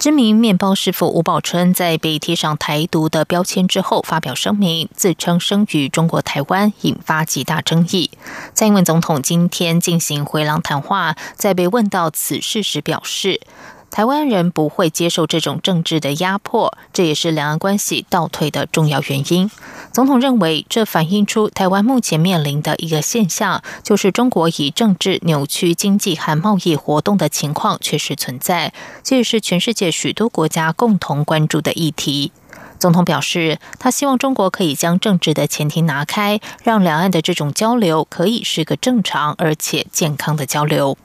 知名面包师傅吴宝春在被贴上台独的标签之后，发表声明，自称生于中国台湾，引发极大争议。蔡英文总统今天进行回廊谈话，在被问到此事时表示。台湾人不会接受这种政治的压迫，这也是两岸关系倒退的重要原因。总统认为，这反映出台湾目前面临的一个现象，就是中国以政治扭曲经济和贸易活动的情况确实存在，这也是全世界许多国家共同关注的议题。总统表示，他希望中国可以将政治的前提拿开，让两岸的这种交流可以是个正常而且健康的交流。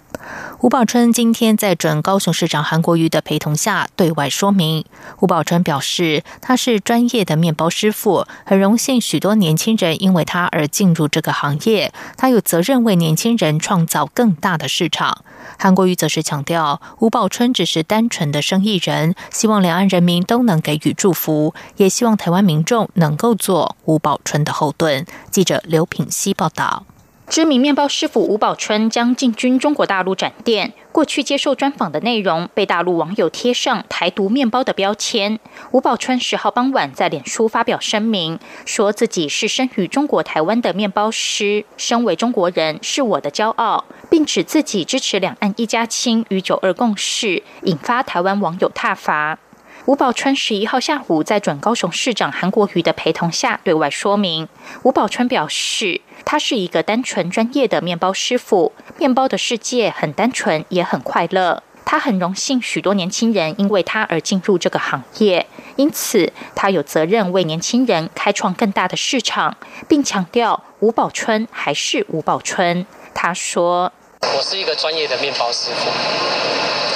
吴宝春今天在准高雄市长韩国瑜的陪同下对外说明。吴宝春表示，他是专业的面包师傅，很荣幸许多年轻人因为他而进入这个行业，他有责任为年轻人创造更大的市场。韩国瑜则是强调，吴宝春只是单纯的生意人，希望两岸人民都能给予祝福，也希望台湾民众能够做吴宝春的后盾。记者刘品希报道。知名面包师傅吴宝春将进军中国大陆展店。过去接受专访的内容被大陆网友贴上“台独面包”的标签。吴宝春十号傍晚在脸书发表声明，说自己是生于中国台湾的面包师，身为中国人是我的骄傲，并指自己支持两岸一家亲与九二共识，引发台湾网友挞伐。吴宝春十一号下午在准高雄市长韩国瑜的陪同下对外说明。吴宝春表示，他是一个单纯专业的面包师傅，面包的世界很单纯，也很快乐。他很荣幸许多年轻人因为他而进入这个行业，因此他有责任为年轻人开创更大的市场，并强调吴宝春还是吴宝春。他说：“我是一个专业的面包师傅，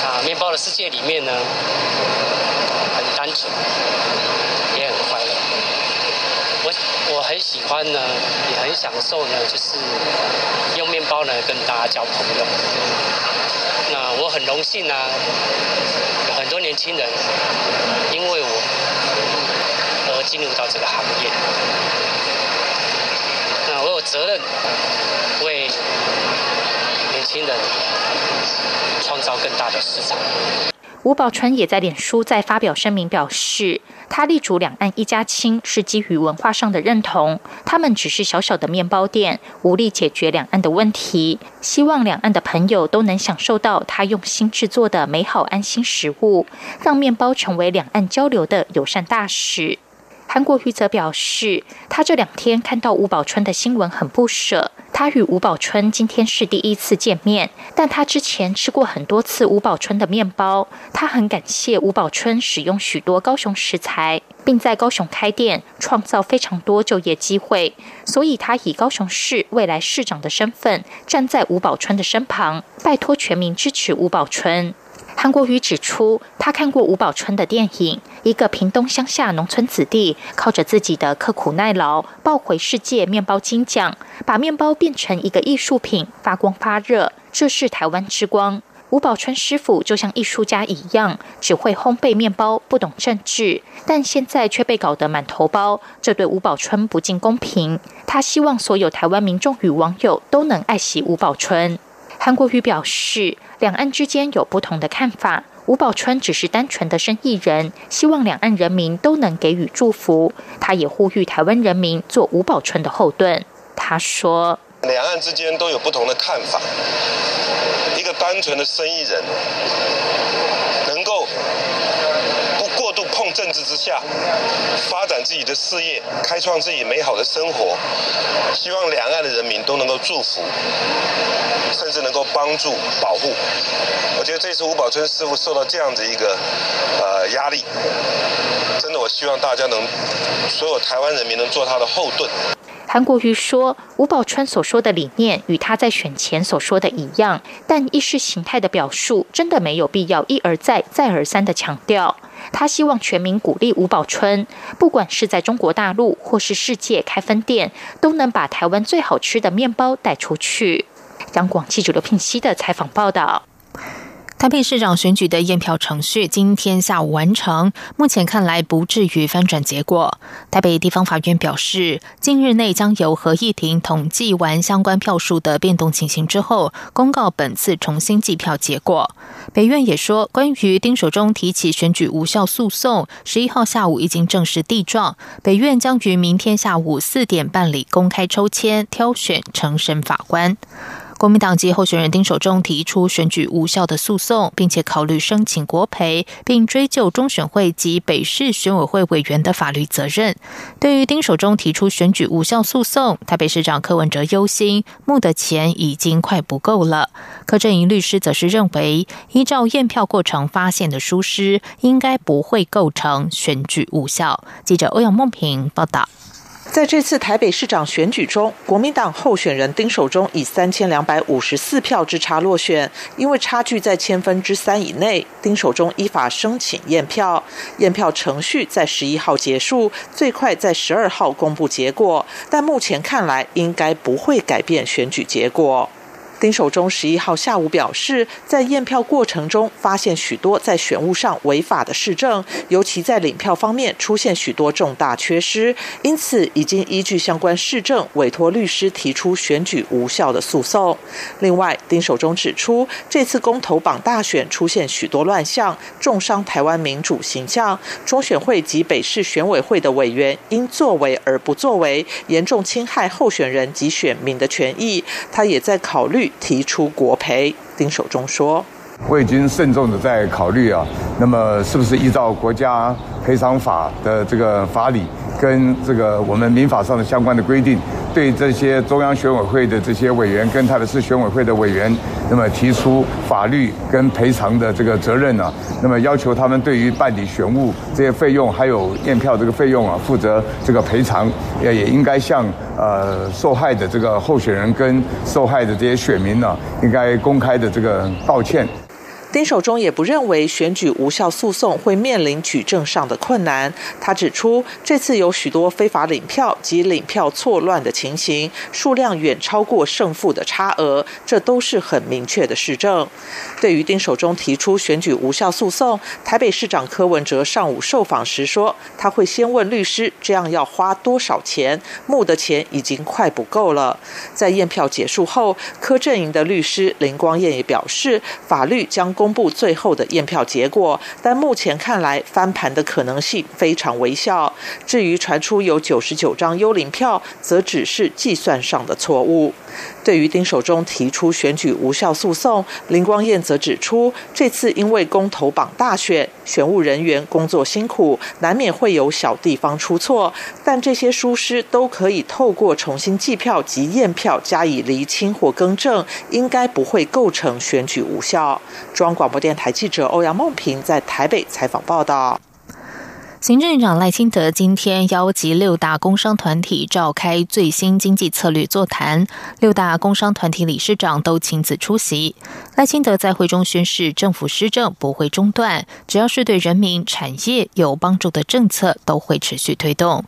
啊，面包的世界里面呢。”也很快乐。我我很喜欢呢，也很享受呢，就是用面包呢跟大家交朋友。那我很荣幸呢，很多年轻人因为我而进入到这个行业。那我有责任为年轻人创造更大的市场。吴宝春也在脸书再发表声明，表示他力主两岸一家亲是基于文化上的认同。他们只是小小的面包店，无力解决两岸的问题。希望两岸的朋友都能享受到他用心制作的美好安心食物，让面包成为两岸交流的友善大使。韩国瑜则表示，他这两天看到吴宝春的新闻很不舍。他与吴宝春今天是第一次见面，但他之前吃过很多次吴宝春的面包。他很感谢吴宝春使用许多高雄食材，并在高雄开店，创造非常多就业机会。所以他以高雄市未来市长的身份，站在吴宝春的身旁，拜托全民支持吴宝春。韩国瑜指出，他看过吴宝春的电影，一个屏东乡下农村子弟，靠着自己的刻苦耐劳，抱回世界面包金奖，把面包变成一个艺术品，发光发热，这是台湾之光。吴宝春师傅就像艺术家一样，只会烘焙面包，不懂政治，但现在却被搞得满头包，这对吴宝春不尽公平。他希望所有台湾民众与网友都能爱惜吴宝春。张国瑜表示，两岸之间有不同的看法。吴宝春只是单纯的生意人，希望两岸人民都能给予祝福。他也呼吁台湾人民做吴宝春的后盾。他说：“两岸之间都有不同的看法，一个单纯的生意人下，发展自己的事业，开创自己美好的生活。希望两岸的人民都能够祝福，甚至能够帮助保护。我觉得这次吴宝春师傅受到这样子一个呃压力，真的，我希望大家能，所有台湾人民能做他的后盾。韩国瑜说，吴宝春所说的理念与他在选前所说的一样，但意识形态的表述真的没有必要一而再、再而三的强调。他希望全民鼓励吴宝春，不管是在中国大陆或是世界开分店，都能把台湾最好吃的面包带出去。央广记者刘聘熙的采访报道。台北市长选举的验票程序今天下午完成，目前看来不至于翻转结果。台北地方法院表示，近日内将由合议庭统计完相关票数的变动情形之后，公告本次重新计票结果。北院也说，关于丁守中提起选举无效诉讼，十一号下午已经正式递状，北院将于明天下午四点办理公开抽签，挑选成审法官。国民党籍候选人丁守中提出选举无效的诉讼，并且考虑申请国赔，并追究中选会及北市选委会委员的法律责任。对于丁守中提出选举无效诉讼，台北市长柯文哲忧心募的钱已经快不够了。柯震营律师则是认为，依照验票过程发现的疏失，应该不会构成选举无效。记者欧阳梦平报道。在这次台北市长选举中，国民党候选人丁守中以三千两百五十四票之差落选。因为差距在千分之三以内，丁守中依法申请验票，验票程序在十一号结束，最快在十二号公布结果。但目前看来，应该不会改变选举结果。丁守中十一号下午表示，在验票过程中发现许多在选务上违法的市政，尤其在领票方面出现许多重大缺失，因此已经依据相关市政委托律师提出选举无效的诉讼。另外，丁守中指出，这次公投榜大选出现许多乱象，重伤台湾民主形象。中选会及北市选委会的委员因作为而不作为，严重侵害候选人及选民的权益。他也在考虑。提出国赔，丁守中说：“我已经慎重的在考虑啊，那么是不是依照国家赔偿法的这个法理，跟这个我们民法上的相关的规定。”对这些中央选委会的这些委员跟台北市选委会的委员，那么提出法律跟赔偿的这个责任呢？那么要求他们对于办理选务这些费用，还有验票这个费用啊，负责这个赔偿，也也应该向呃受害的这个候选人跟受害的这些选民呢，应该公开的这个道歉。丁守中也不认为选举无效诉讼会面临举证上的困难。他指出，这次有许多非法领票及领票错乱的情形，数量远超过胜负的差额，这都是很明确的实证。对于丁守中提出选举无效诉讼，台北市长柯文哲上午受访时说，他会先问律师，这样要花多少钱？募的钱已经快不够了。在验票结束后，柯阵营的律师林光彦也表示，法律将。公布最后的验票结果，但目前看来翻盘的可能性非常微小。至于传出有九十九张幽灵票，则只是计算上的错误。对于丁守中提出选举无效诉讼，林光彦则指出，这次因为公投榜大选，选务人员工作辛苦，难免会有小地方出错，但这些疏失都可以透过重新计票及验票加以厘清或更正，应该不会构成选举无效。中央广播电台记者欧阳梦平在台北采访报道。行政院长赖清德今天邀集六大工商团体召开最新经济策略座谈，六大工商团体理事长都亲自出席。赖清德在会中宣示，政府施政不会中断，只要是对人民产业有帮助的政策，都会持续推动。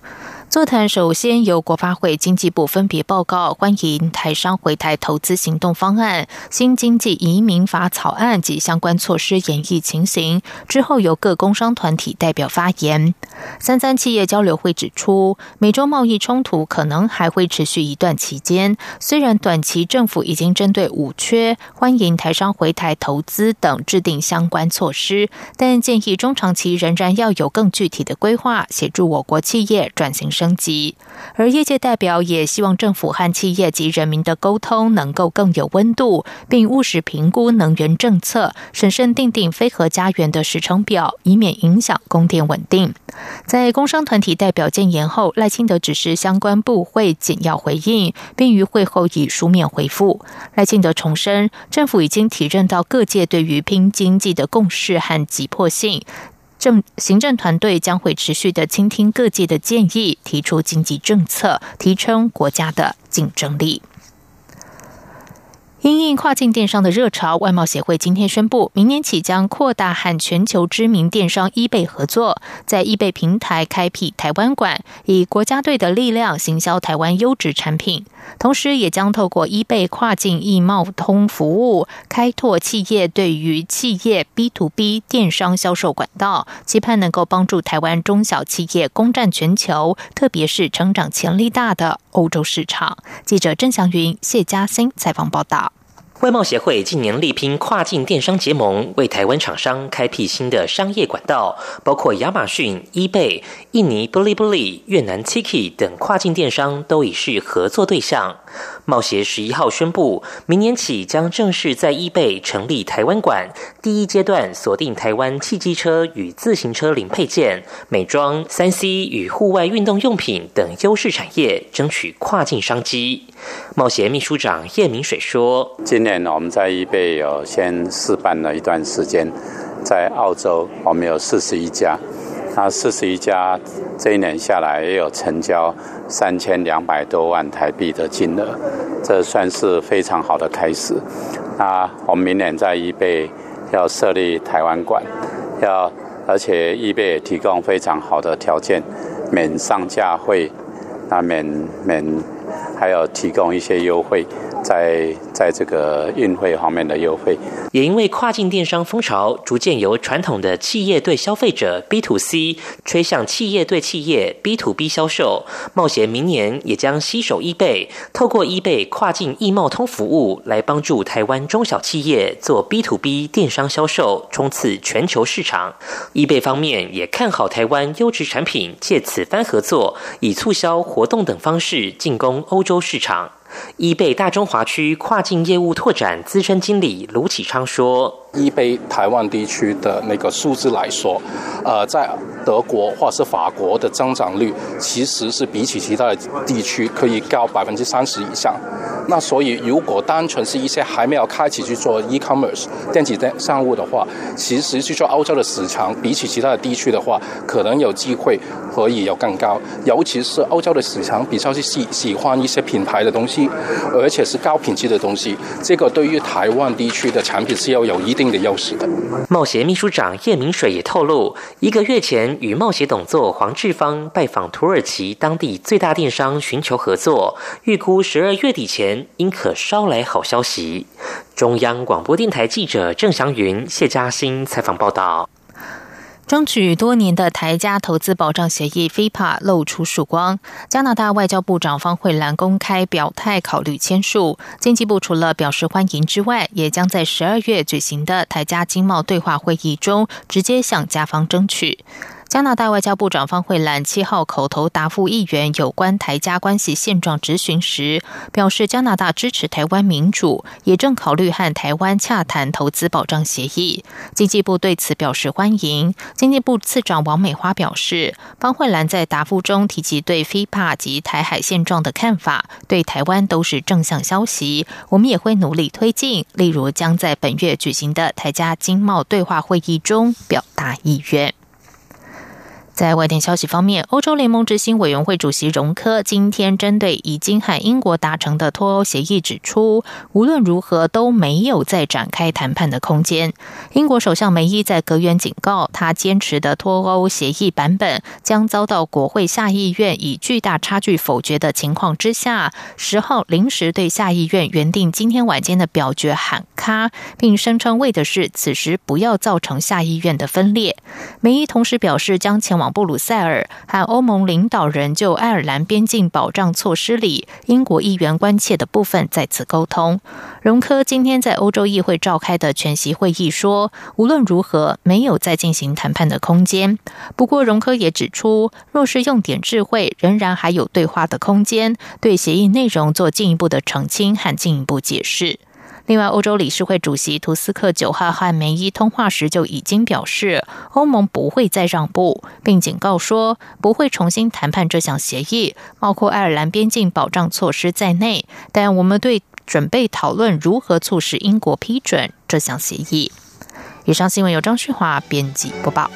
座谈首先由国发会、经济部分别报告欢迎台商回台投资行动方案、新经济移民法草案及相关措施演绎情形。之后由各工商团体代表发言。三三企业交流会指出，美洲贸易冲突可能还会持续一段期间。虽然短期政府已经针对五缺欢迎台商回台投资等制定相关措施，但建议中长期仍然要有更具体的规划，协助我国企业转型。升级，而业界代表也希望政府和企业及人民的沟通能够更有温度，并务实评估能源政策，审慎定定非核家园的时程表，以免影响供电稳定。在工商团体代表建言后，赖清德指示相关部会简要回应，并于会后以书面回复。赖清德重申，政府已经体认到各界对于拼经济的共识和急迫性。政行政团队将会持续的倾听各界的建议，提出经济政策，提升国家的竞争力。因应跨境电商的热潮，外贸协会今天宣布，明年起将扩大和全球知名电商易贝合作，在易贝平台开辟台湾馆，以国家队的力量行销台湾优质产品。同时，也将透过易贝跨境易贸通服务，开拓企业对于企业 B to B 电商销售管道，期盼能够帮助台湾中小企业攻占全球，特别是成长潜力大的欧洲市场。记者郑祥云、谢嘉欣采访报道。外贸协会近年力拼跨境电商结盟，为台湾厂商开辟新的商业管道，包括亚马逊、eBay、印尼 Bilibili、越南 Tiki 等跨境电商都已是合作对象。贸协十一号宣布，明年起将正式在 eBay 成立台湾馆，第一阶段锁定台湾汽机车与自行车零配件、美妆、三 C 与户外运动用品等优势产业，争取跨境商机。贸协秘书长叶明水说：“今年我们在 eBay 有先试办了一段时间，在澳洲我们有四十一家。”那四十一家，这一年下来也有成交三千两百多万台币的金额，这算是非常好的开始。那我们明年在易贝要设立台湾馆，要而且易贝也提供非常好的条件，免上架费，那免免还有提供一些优惠。在在这个运费方面的优惠，也因为跨境电商风潮逐渐由传统的企业对消费者 B to C 吹向企业对企业 B to B 销售，冒险明年也将携手易贝，透过易贝跨境易贸通服务来帮助台湾中小企业做 B to B 电商销售，冲刺全球市场。易贝方面也看好台湾优质产品，借此番合作，以促销活动等方式进攻欧洲市场。易贝大中华区跨境业务拓展资深经理卢启昌说。一杯台湾地区的那个数字来说，呃，在德国或是法国的增长率其实是比起其他的地区可以高百分之三十以上。那所以，如果单纯是一些还没有开启去做 e-commerce 电子电商务的话，其实去做欧洲的市场，比起其他的地区的话，可能有机会可以有更高。尤其是欧洲的市场比较是喜喜欢一些品牌的东西，而且是高品质的东西。这个对于台湾地区的产品是要有一定。的优势的。冒协秘书长叶明水也透露，一个月前与冒协董座黄志芳拜访土耳其当地最大电商，寻求合作，预估十二月底前应可捎来好消息。中央广播电台记者郑祥云、谢嘉欣采访报道。争取多年的台加投资保障协议 （FIPA） 露出曙光。加拿大外交部长方慧兰公开表态，考虑签署。经济部除了表示欢迎之外，也将在十二月举行的台加经贸对话会议中，直接向加方争取。加拿大外交部长方慧兰七号口头答复议员有关台加关系现状质询时，表示加拿大支持台湾民主，也正考虑和台湾洽谈投资保障协议。经济部对此表示欢迎。经济部次长王美花表示，方慧兰在答复中提及对 FIPA 及台海现状的看法，对台湾都是正向消息。我们也会努力推进，例如将在本月举行的台加经贸对话会议中表达意愿。在外电消息方面，欧洲联盟执行委员会主席容科今天针对已经和英国达成的脱欧协议指出，无论如何都没有再展开谈判的空间。英国首相梅伊在隔远警告，他坚持的脱欧协议版本将遭到国会下议院以巨大差距否决的情况之下，十号临时对下议院原定今天晚间的表决喊卡，并声称为的是此时不要造成下议院的分裂。梅伊同时表示将前往。布鲁塞尔和欧盟领导人就爱尔兰边境保障措施里英国议员关切的部分再次沟通。容科今天在欧洲议会召开的全席会议说，无论如何没有再进行谈判的空间。不过，容科也指出，若是用点智慧，仍然还有对话的空间，对协议内容做进一步的澄清和进一步解释。另外，欧洲理事会主席图斯克九号和梅伊通话时就已经表示，欧盟不会再让步，并警告说不会重新谈判这项协议，包括爱尔兰边境保障措施在内。但我们对准备讨论如何促使英国批准这项协议。以上新闻由张旭华编辑播报。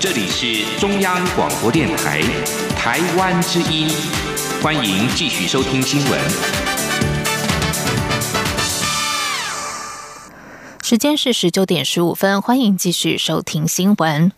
这里是中央广播电台台湾之音，欢迎继续收听新闻。时间是十九点十五分，欢迎继续收听新闻。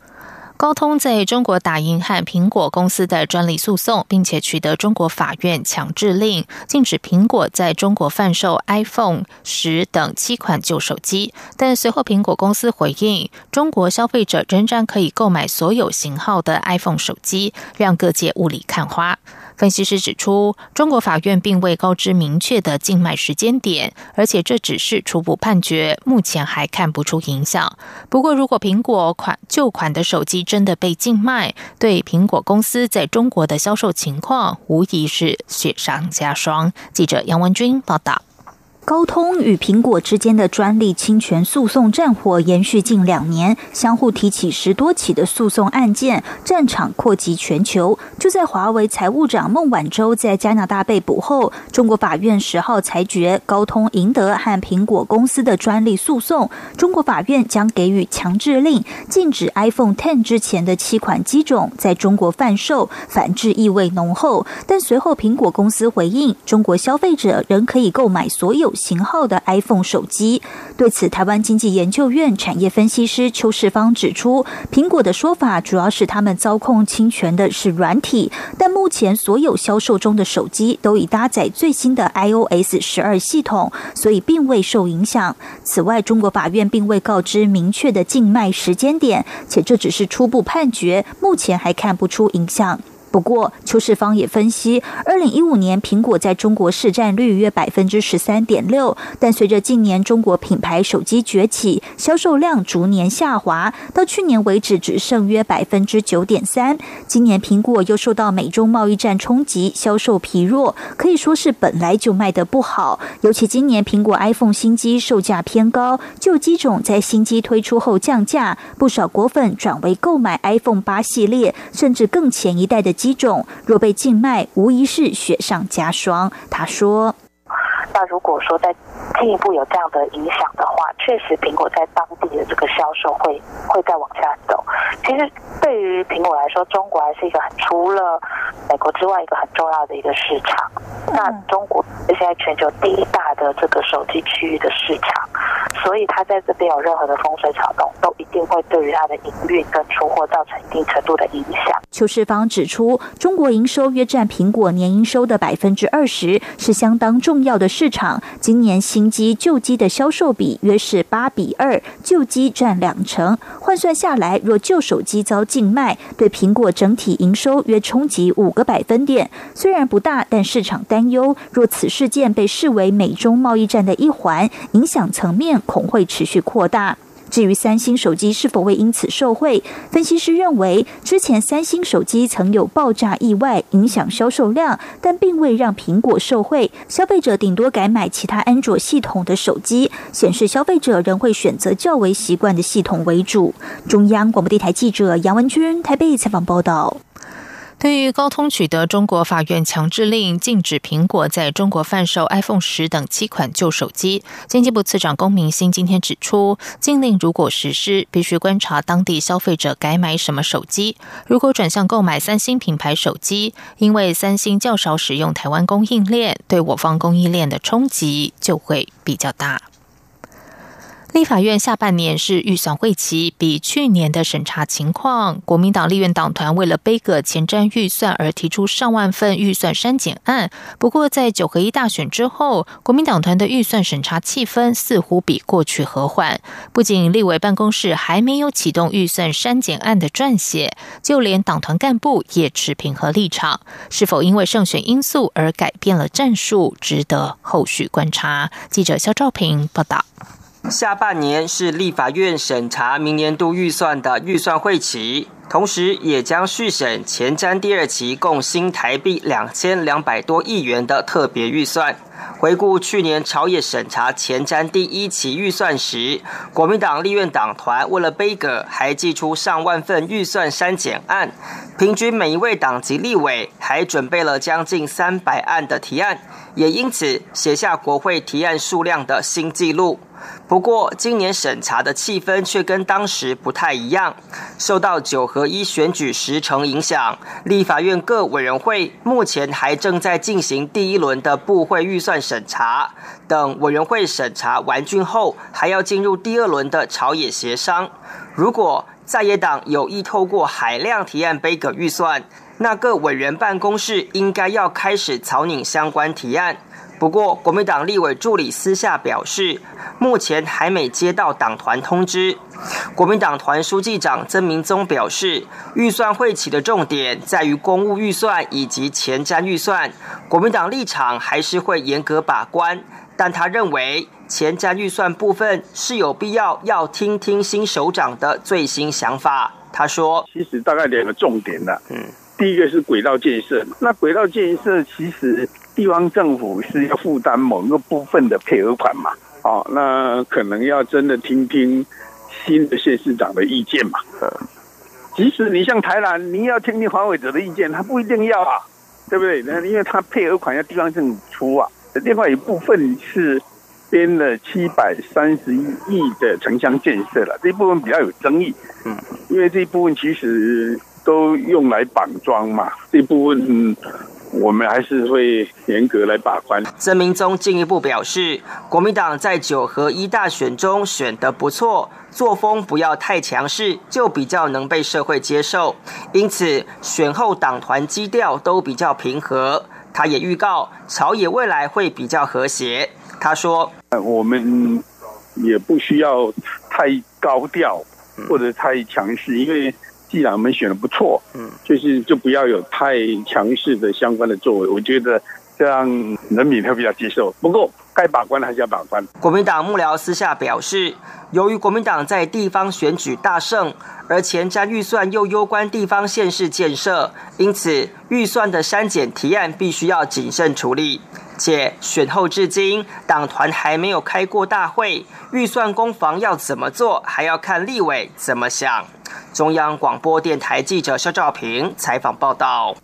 高通在中国打赢和苹果公司的专利诉讼，并且取得中国法院强制令，禁止苹果在中国贩售 iPhone 十等七款旧手机。但随后苹果公司回应，中国消费者仍然可以购买所有型号的 iPhone 手机，让各界雾里看花。分析师指出，中国法院并未告知明确的竞卖时间点，而且这只是初步判决，目前还看不出影响。不过，如果苹果款旧款的手机真的被竞卖，对苹果公司在中国的销售情况无疑是雪上加霜。记者杨文军报道。高通与苹果之间的专利侵权诉讼战火延续近两年，相互提起十多起的诉讼案件，战场扩及全球。就在华为财务长孟晚舟在加拿大被捕后，中国法院十号裁决高通赢得和苹果公司的专利诉讼，中国法院将给予强制令，禁止 iPhone Ten 之前的七款机种在中国贩售，反制意味浓厚。但随后苹果公司回应，中国消费者仍可以购买所有。型号的 iPhone 手机，对此，台湾经济研究院产业分析师邱世芳指出，苹果的说法主要是他们操控侵权的是软体，但目前所有销售中的手机都已搭载最新的 iOS 十二系统，所以并未受影响。此外，中国法院并未告知明确的禁卖时间点，且这只是初步判决，目前还看不出影响。不过，邱世芳也分析，二零一五年苹果在中国市占率约百分之十三点六，但随着近年中国品牌手机崛起，销售量逐年下滑，到去年为止只剩约百分之九点三。今年苹果又受到美中贸易战冲击，销售疲弱，可以说是本来就卖得不好。尤其今年苹果 iPhone 新机售价偏高，旧机种在新机推出后降价，不少果粉转为购买 iPhone 八系列，甚至更前一代的。几种若被静脉，无疑是雪上加霜。他说：“那如果说再进一步有这样的影响的话，确实苹果在当地的这个销售会会再往下走。其实对于苹果来说，中国还是一个很除了美国之外一个很重要的一个市场。那中国是现在全球第一大的这个手机区域的市场。”所以，它在这边有任何的风吹草动，都一定会对于它的营运跟出货造成一定程度的影响。邱世芳指出，中国营收约占苹果年营收的百分之二十，是相当重要的市场。今年新机旧机的销售比约是八比二，旧机占两成。换算下来，若旧手机遭禁卖，对苹果整体营收约冲击五个百分点。虽然不大，但市场担忧，若此事件被视为美中贸易战的一环，影响层面。恐会持续扩大。至于三星手机是否会因此受惠，分析师认为，之前三星手机曾有爆炸意外影响销售量，但并未让苹果受惠。消费者顶多改买其他安卓系统的手机，显示消费者仍会选择较为习惯的系统为主。中央广播电台记者杨文君台北采访报道。对于高通取得中国法院强制令，禁止苹果在中国贩售 iPhone 十等七款旧手机，经济部次长龚明鑫今天指出，禁令如果实施，必须观察当地消费者改买什么手机。如果转向购买三星品牌手机，因为三星较少使用台湾供应链，对我方供应链的冲击就会比较大。立法院下半年是预算会期，比去年的审查情况，国民党立院党团为了背个前瞻预算而提出上万份预算删减案。不过，在九合一大选之后，国民党团的预算审查气氛似乎比过去和缓。不仅立委办公室还没有启动预算删减案的撰写，就连党团干部也持平和立场。是否因为胜选因素而改变了战术，值得后续观察。记者肖兆平报道。下半年是立法院审查明年度预算的预算会期，同时也将续审前瞻第二期共新台币两千两百多亿元的特别预算。回顾去年朝野审查前瞻第一期预算时，国民党立院党团为了杯葛，还寄出上万份预算删减案，平均每一位党籍立委还准备了将近三百案的提案，也因此写下国会提案数量的新纪录。不过，今年审查的气氛却跟当时不太一样。受到九合一选举时程影响，立法院各委员会目前还正在进行第一轮的部会预算审查。等委员会审查完竣后，还要进入第二轮的朝野协商。如果在野党有意透过海量提案背阁预算，那各委员办公室应该要开始草拟相关提案。不过，国民党立委助理私下表示，目前还没接到党团通知。国民党团书记长曾明宗表示，预算会期的重点在于公务预算以及前瞻预算，国民党立场还是会严格把关。但他认为，前瞻预算部分是有必要要听听新首长的最新想法。他说：“其实大概两个重点的，嗯，第一个是轨道建设，那轨道建设其实。”地方政府是要负担某一个部分的配额款嘛？哦，那可能要真的听听新的县市长的意见嘛。即使你像台南，你要听听黄伟哲的意见，他不一定要啊，对不对？那因为他配额款要地方政府出啊。另外一部分是编了七百三十一亿的城乡建设了，这一部分比较有争议。嗯，因为这一部分其实都用来绑桩嘛，这一部分。我们还是会严格来把关。曾明宗进一步表示，国民党在九合一大选中选得不错，作风不要太强势，就比较能被社会接受。因此，选后党团基调都比较平和。他也预告，朝野未来会比较和谐。他说：“我们也不需要太高调或者太强势，因为。”既然我们选的不错，嗯，就是就不要有太强势的相关的作为，我觉得这样人民会比较接受。不过该把关的还是要把关。国民党幕僚私下表示，由于国民党在地方选举大胜，而前瞻预算又攸关地方县市建设，因此预算的删减提案必须要谨慎处理。且选后至今，党团还没有开过大会，预算攻防要怎么做，还要看立委怎么想。中央广播电台记者肖兆平采访报道。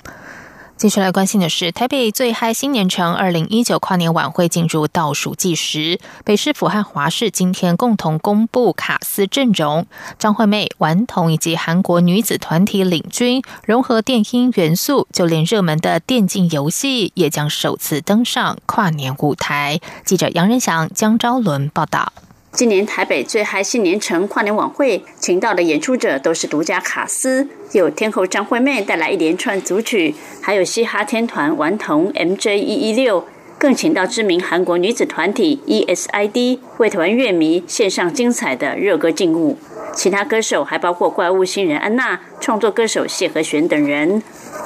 接下来关心的是，台北最嗨新年城二零一九跨年晚会进入倒数计时。北市府和华视今天共同公布卡司阵容，张惠妹、顽童以及韩国女子团体领军，融合电音元素，就连热门的电竞游戏也将首次登上跨年舞台。记者杨仁祥、江昭伦报道。今年台北最嗨新年城跨年晚会，请到的演出者都是独家卡司，有天后张惠妹带来一连串组曲，还有嘻哈天团顽童 MJ 一一六，更请到知名韩国女子团体 ESID 为团乐迷献上精彩的热歌劲舞。其他歌手还包括怪物新人安娜、创作歌手谢和弦等人。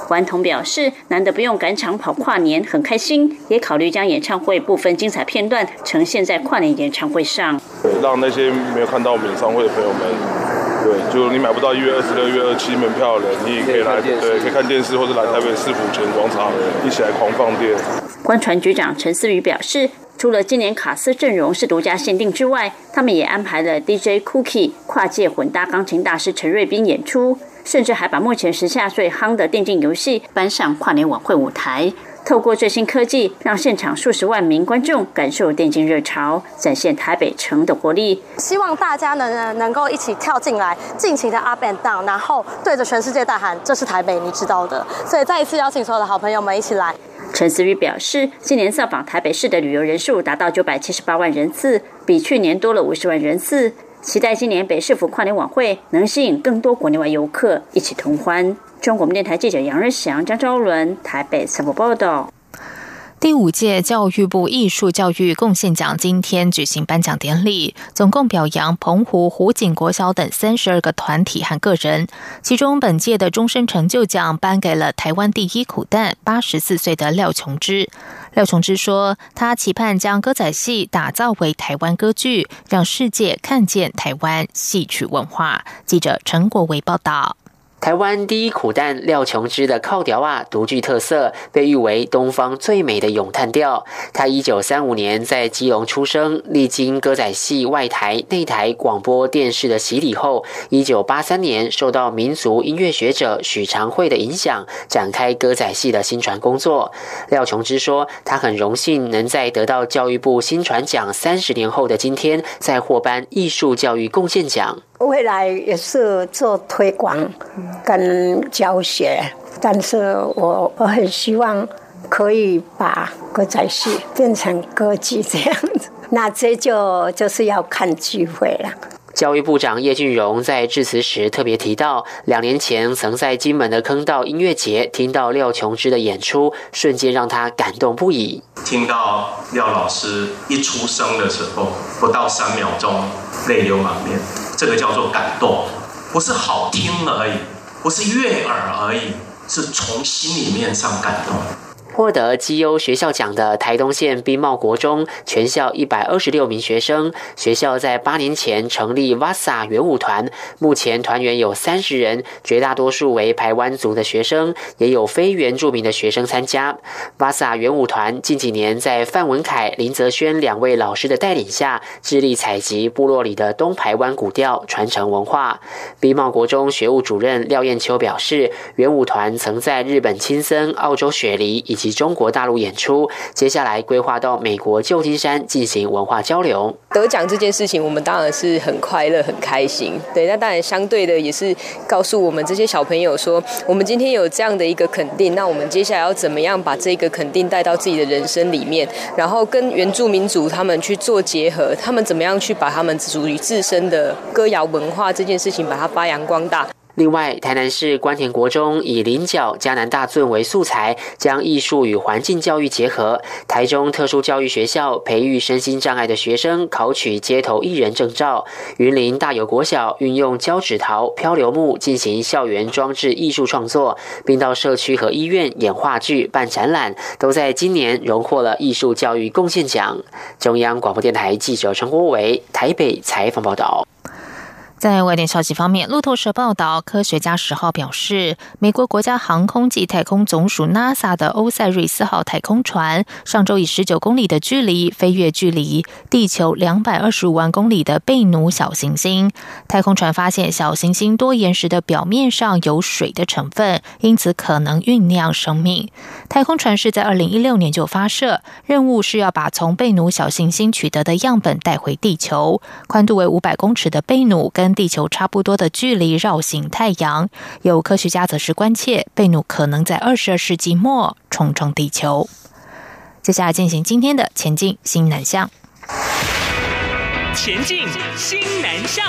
顽童表示，难得不用赶场跑跨年，很开心，也考虑将演唱会部分精彩片段呈现在跨年演唱会上，让那些没有看到我们演唱会的朋友们，对，就你买不到一月二十六、一月二七门票了，你也可以来，对，可以看电视或者来台北市府前广场一起来狂放电。观船局长陈思宇表示。除了今年卡斯阵容是独家限定之外，他们也安排了 DJ Cookie 跨界混搭钢琴大师陈瑞斌演出，甚至还把目前时下最夯的电竞游戏搬上跨年晚会舞台。透过最新科技，让现场数十万名观众感受电竞热潮，展现台北城的活力。希望大家能能够一起跳进来，尽情的 up and down，然后对着全世界大喊：“这是台北，你知道的。”所以再一次邀请所有的好朋友们一起来。陈思宇表示，今年造访台北市的旅游人数达到九百七十八万人次，比去年多了五十万人次。期待今年北市府跨年晚会能吸引更多国内外游客一起同欢。中国电台记者杨日祥、张昭伦台北采访报道。第五届教育部艺术教育贡献奖今天举行颁奖典礼，总共表扬澎湖湖景国小等三十二个团体和个人。其中，本届的终身成就奖颁给了台湾第一苦旦八十四岁的廖琼枝。廖琼枝说：“他期盼将歌仔戏打造为台湾歌剧，让世界看见台湾戏曲文化。”记者陈国维报道。台湾第一苦旦廖琼枝的靠调啊，独具特色，被誉为东方最美的咏叹调。他一九三五年在基隆出生，历经歌仔戏外台、内台广播电视的洗礼后，一九八三年受到民族音乐学者许长惠的影响，展开歌仔戏的新传工作。廖琼枝说：“他很荣幸能在得到教育部新传奖三十年后的今天，再获颁艺术教育贡献奖。”未来也是做推广跟教学，但是我我很希望可以把歌仔戏变成歌剧这样子，那这就就是要看机会了。教育部长叶俊荣在致辞时特别提到，两年前曾在金门的坑道音乐节听到廖琼枝的演出，瞬间让他感动不已。听到廖老师一出生的时候，不到三秒钟，泪流满面，这个叫做感动，不是好听而已，不是悦耳而已，是从心里面上感动。获得绩优学校奖的台东县兵茂国中全校一百二十六名学生，学校在八年前成立瓦萨元舞团，目前团员有三十人，绝大多数为排湾族的学生，也有非原住民的学生参加。瓦萨元舞团近几年在范文凯、林泽轩两位老师的带领下，致力采集部落里的东排湾古调，传承文化。兵茂国中学务主任廖燕秋表示，元舞团曾在日本青森、澳洲雪梨以及中国大陆演出，接下来规划到美国旧金山进行文化交流。得奖这件事情，我们当然是很快乐、很开心。对，那当然相对的也是告诉我们这些小朋友说，我们今天有这样的一个肯定，那我们接下来要怎么样把这个肯定带到自己的人生里面，然后跟原住民族他们去做结合，他们怎么样去把他们属于自身的歌谣文化这件事情把它发扬光大。另外，台南市关田国中以菱角、迦南大圳为素材，将艺术与环境教育结合。台中特殊教育学校培育身心障碍的学生，考取街头艺人证照。云林大有国小运用胶纸陶、漂流木进行校园装置艺术创作，并到社区和医院演话剧、办展览，都在今年荣获了艺术教育贡献奖。中央广播电台记者陈国伟台北采访报道。在外电消息方面，路透社报道，科学家十号表示，美国国家航空暨太空总署 NASA 的欧塞瑞斯号太空船上周以十九公里的距离飞越距离地球两百二十五万公里的贝努小行星。太空船发现小行星多岩石的表面上有水的成分，因此可能酝酿生命。太空船是在二零一六年就发射，任务是要把从贝努小行星取得的样本带回地球。宽度为五百公尺的贝努跟地球差不多的距离绕行太阳，有科学家则是关切贝努可能在二十二世纪末冲撞地球。接下来进行今天的前进新南向。前进新南向。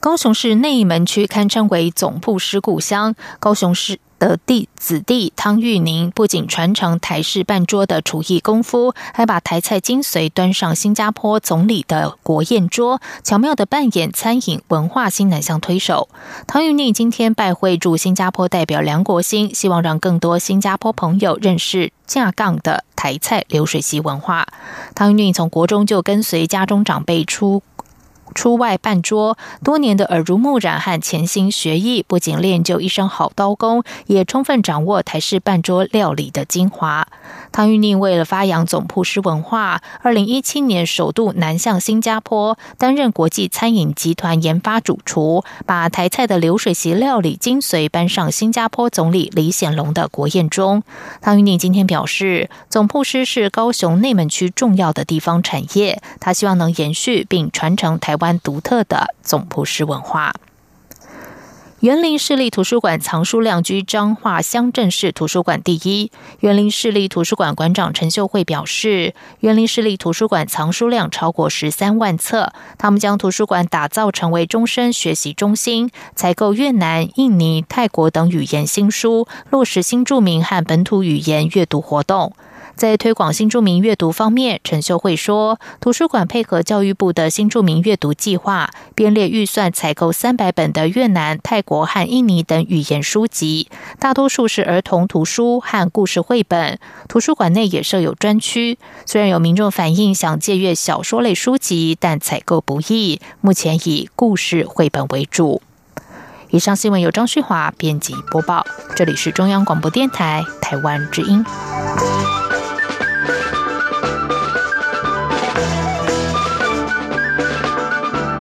高雄市内门区堪称为总部师故乡，高雄市。的弟子弟汤玉宁不仅传承台式半桌的厨艺功夫，还把台菜精髓端上新加坡总理的国宴桌，巧妙的扮演餐饮文化新南向推手。汤玉宁今天拜会驻新加坡代表梁国兴，希望让更多新加坡朋友认识架杠的台菜流水席文化。汤玉宁从国中就跟随家中长辈出。出外办桌，多年的耳濡目染和潜心学艺，不仅练就一身好刀工，也充分掌握台式办桌料理的精华。汤玉宁为了发扬总铺师文化，二零一七年首度南向新加坡，担任国际餐饮集团研发主厨，把台菜的流水席料理精髓搬上新加坡总理李显龙的国宴中。汤玉宁今天表示，总铺师是高雄内门区重要的地方产业，他希望能延续并传承台湾独特的总铺师文化。园林市立图书馆藏书量居彰化乡镇市图书馆第一。园林市立图书馆馆长陈秀慧表示，园林市立图书馆藏书量超过十三万册，他们将图书馆打造成为终身学习中心，采购越南、印尼、泰国等语言新书，落实新著名和本土语言阅读活动。在推广新著名阅读方面，陈秀慧说，图书馆配合教育部的新著名阅读计划，编列预算采购三百本的越南、泰国和印尼等语言书籍，大多数是儿童图书和故事绘本。图书馆内也设有专区。虽然有民众反映想借阅小说类书籍，但采购不易，目前以故事绘本为主。以上新闻由张旭华编辑播报，这里是中央广播电台台湾之音。